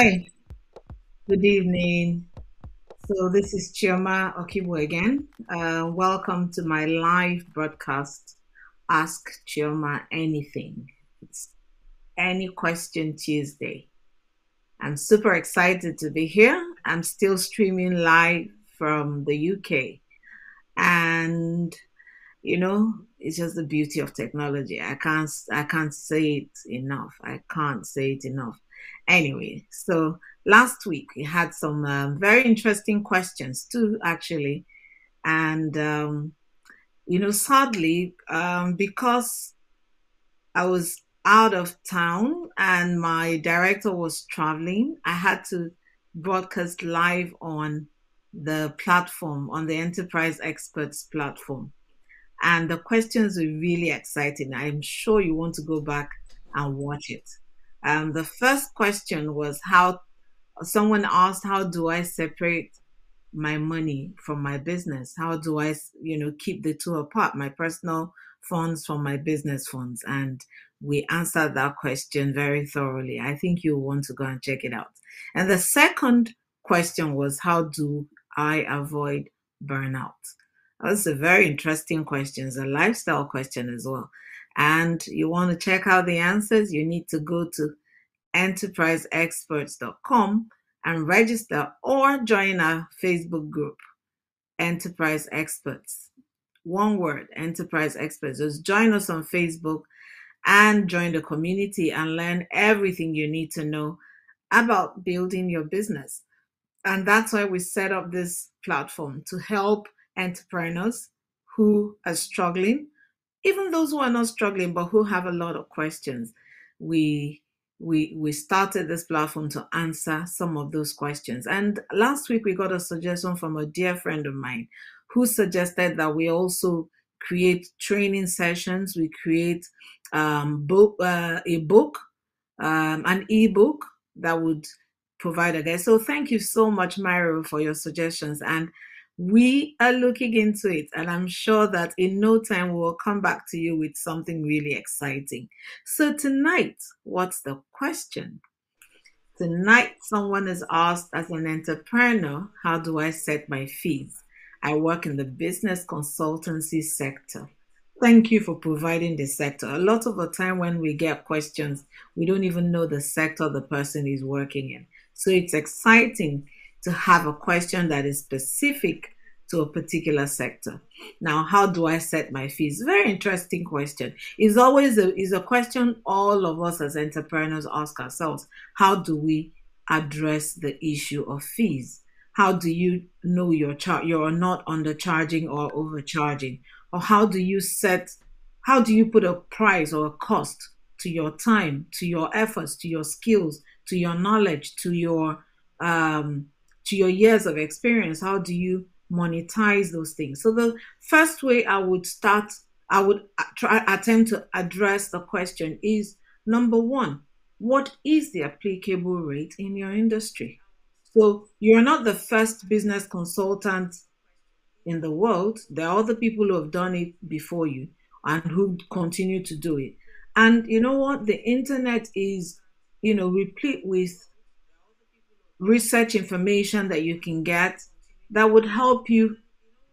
Hi, good evening. So this is Chioma Okibo again. Uh, welcome to my live broadcast, Ask Chioma Anything. It's Any Question Tuesday. I'm super excited to be here. I'm still streaming live from the UK. And, you know, it's just the beauty of technology. I can't, I can't say it enough. I can't say it enough. Anyway, so last week we had some um, very interesting questions too, actually. And, um, you know, sadly, um, because I was out of town and my director was traveling, I had to broadcast live on the platform, on the Enterprise Experts platform. And the questions were really exciting. I'm sure you want to go back and watch it. Um, the first question was how someone asked, How do I separate my money from my business? How do I, you know, keep the two apart, my personal funds from my business funds? And we answered that question very thoroughly. I think you want to go and check it out. And the second question was, How do I avoid burnout? That's a very interesting question. It's a lifestyle question as well. And you want to check out the answers, you need to go to enterpriseexperts.com and register or join our Facebook group, Enterprise Experts. One word, Enterprise Experts. Just join us on Facebook and join the community and learn everything you need to know about building your business. And that's why we set up this platform to help entrepreneurs who are struggling, even those who are not struggling but who have a lot of questions. We we we started this platform to answer some of those questions. And last week we got a suggestion from a dear friend of mine who suggested that we also create training sessions. We create um, book uh, a book, um, an ebook that would provide a guide. So thank you so much, Mario, for your suggestions. And we are looking into it, and I'm sure that in no time we'll come back to you with something really exciting. So, tonight, what's the question? Tonight, someone is asked as an entrepreneur, how do I set my fees? I work in the business consultancy sector. Thank you for providing the sector. A lot of the time, when we get questions, we don't even know the sector the person is working in. So, it's exciting to have a question that is specific to a particular sector. Now, how do I set my fees? Very interesting question. It's always a, is a question all of us as entrepreneurs ask ourselves. How do we address the issue of fees? How do you know you're char- you're not undercharging or overcharging? Or how do you set how do you put a price or a cost to your time, to your efforts, to your skills, to your knowledge, to your um, to your years of experience how do you monetize those things? So the first way i would start i would try attempt to address the question is number one what is the applicable rate in your industry? So you're not the first business consultant in the world. There are other people who have done it before you and who continue to do it. And you know what? The internet is you know replete with research information that you can get that would help you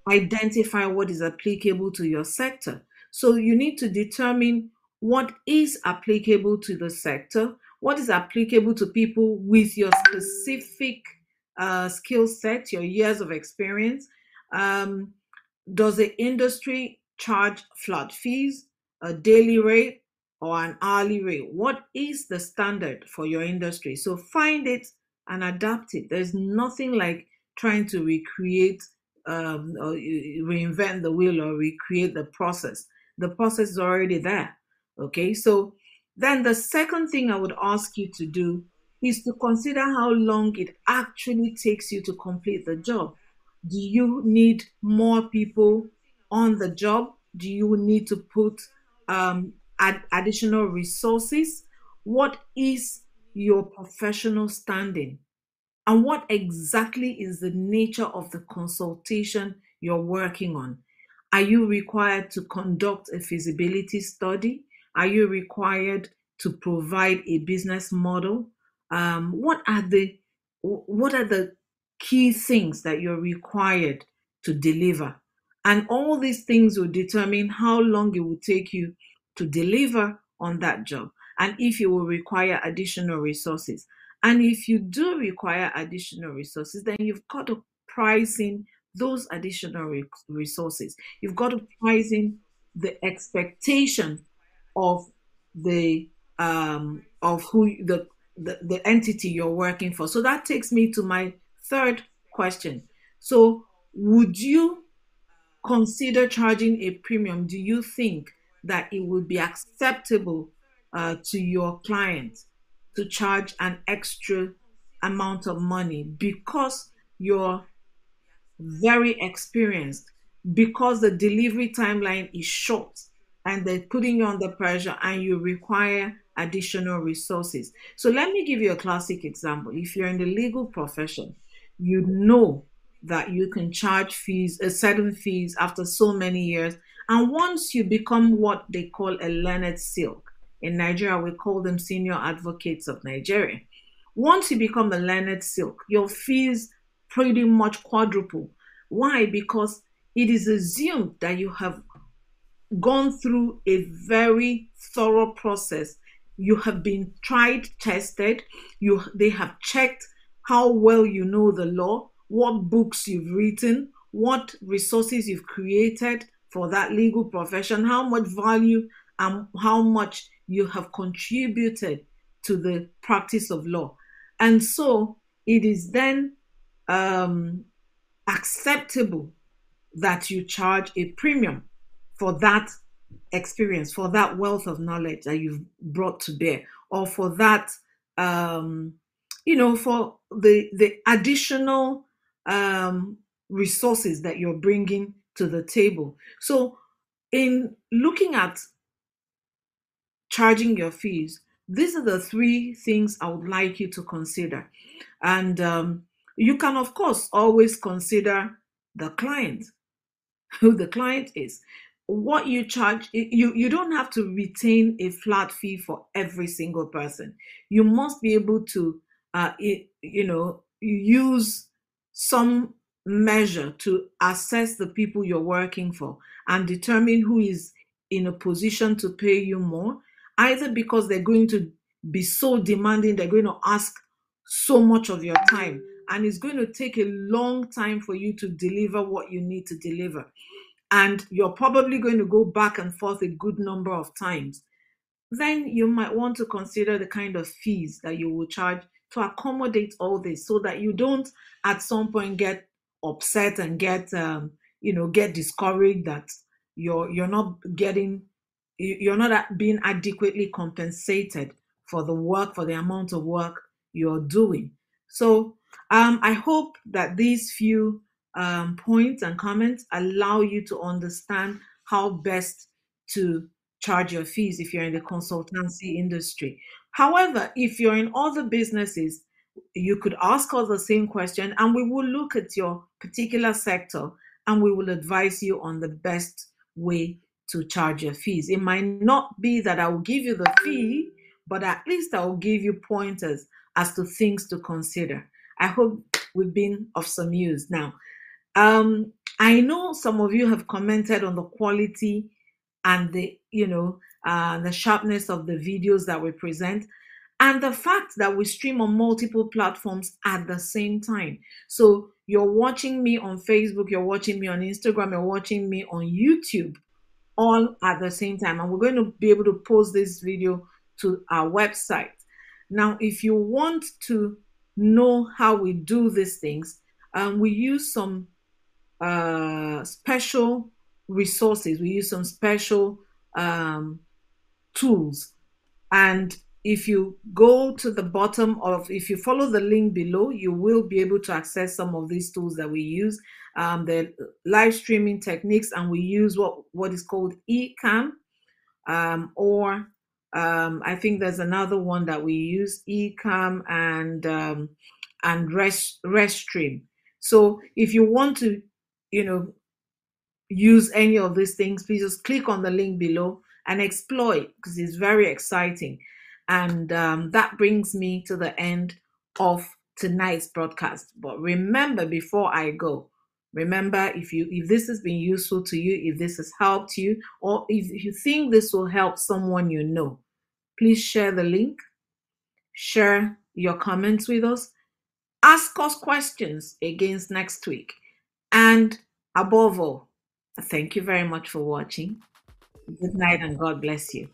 identify what is applicable to your sector. So you need to determine what is applicable to the sector, what is applicable to people with your specific uh, skill set, your years of experience. Um, does the industry charge flat fees, a daily rate, or an hourly rate? What is the standard for your industry? So find it and adapt it. There's nothing like trying to recreate um, or reinvent the wheel or recreate the process. The process is already there. Okay, so then the second thing I would ask you to do is to consider how long it actually takes you to complete the job. Do you need more people on the job? Do you need to put um, add additional resources? What is your professional standing? And what exactly is the nature of the consultation you're working on? Are you required to conduct a feasibility study? Are you required to provide a business model? um, what are the what are the key things that you're required to deliver and all these things will determine how long it will take you to deliver on that job and if you will require additional resources and if you do require additional resources then you've got to price in those additional re- resources you've got to price in the expectation of the um, of who the, the the entity you're working for. So that takes me to my third question. So would you consider charging a premium? Do you think that it would be acceptable uh, to your client to charge an extra amount of money because you're very experienced, because the delivery timeline is short and they're putting you under pressure and you require additional resources. So let me give you a classic example. If you're in the legal profession, you know that you can charge fees, a certain fees after so many years. And once you become what they call a learned silk, in Nigeria, we call them senior advocates of Nigeria. Once you become a learned silk, your fees pretty much quadruple. Why? Because it is assumed that you have gone through a very thorough process. You have been tried, tested. You they have checked how well you know the law, what books you've written, what resources you've created for that legal profession, how much value and how much you have contributed to the practice of law. And so it is then um, acceptable that you charge a premium for that experience, for that wealth of knowledge that you've brought to bear, or for that, um, you know, for the the additional um, resources that you're bringing to the table. So, in looking at charging your fees, these are the three things I would like you to consider, and um, you can, of course, always consider the client, who the client is. What you charge you you don't have to retain a flat fee for every single person. You must be able to uh it, you know use some measure to assess the people you're working for and determine who is in a position to pay you more either because they're going to be so demanding they're going to ask so much of your time and it's going to take a long time for you to deliver what you need to deliver. And you're probably going to go back and forth a good number of times, then you might want to consider the kind of fees that you will charge to accommodate all this so that you don't at some point get upset and get um, you know get discouraged that you're you're not getting you're not being adequately compensated for the work for the amount of work you're doing so um, i hope that these few um, points and comments allow you to understand how best to charge your fees if you're in the consultancy industry. However, if you're in other businesses, you could ask us the same question and we will look at your particular sector and we will advise you on the best way to charge your fees. It might not be that I will give you the fee, but at least I will give you pointers as to things to consider. I hope we've been of some use. Now, um, I know some of you have commented on the quality and the, you know, uh, the sharpness of the videos that we present and the fact that we stream on multiple platforms at the same time. So you're watching me on Facebook, you're watching me on Instagram, you're watching me on YouTube all at the same time. And we're going to be able to post this video to our website. Now, if you want to know how we do these things, um, we use some uh, special resources. We use some special um, tools. And if you go to the bottom of, if you follow the link below, you will be able to access some of these tools that we use. Um, the live streaming techniques, and we use what, what is called Ecamm, um, or um, I think there's another one that we use, Ecamm and um, and Rest Restream. So if you want to you know, use any of these things, please just click on the link below and explore it because it's very exciting. And um, that brings me to the end of tonight's broadcast. But remember, before I go, remember if you if this has been useful to you, if this has helped you, or if you think this will help someone you know, please share the link, share your comments with us, ask us questions against next week, and above all, thank you very much for watching. Good night and God bless you.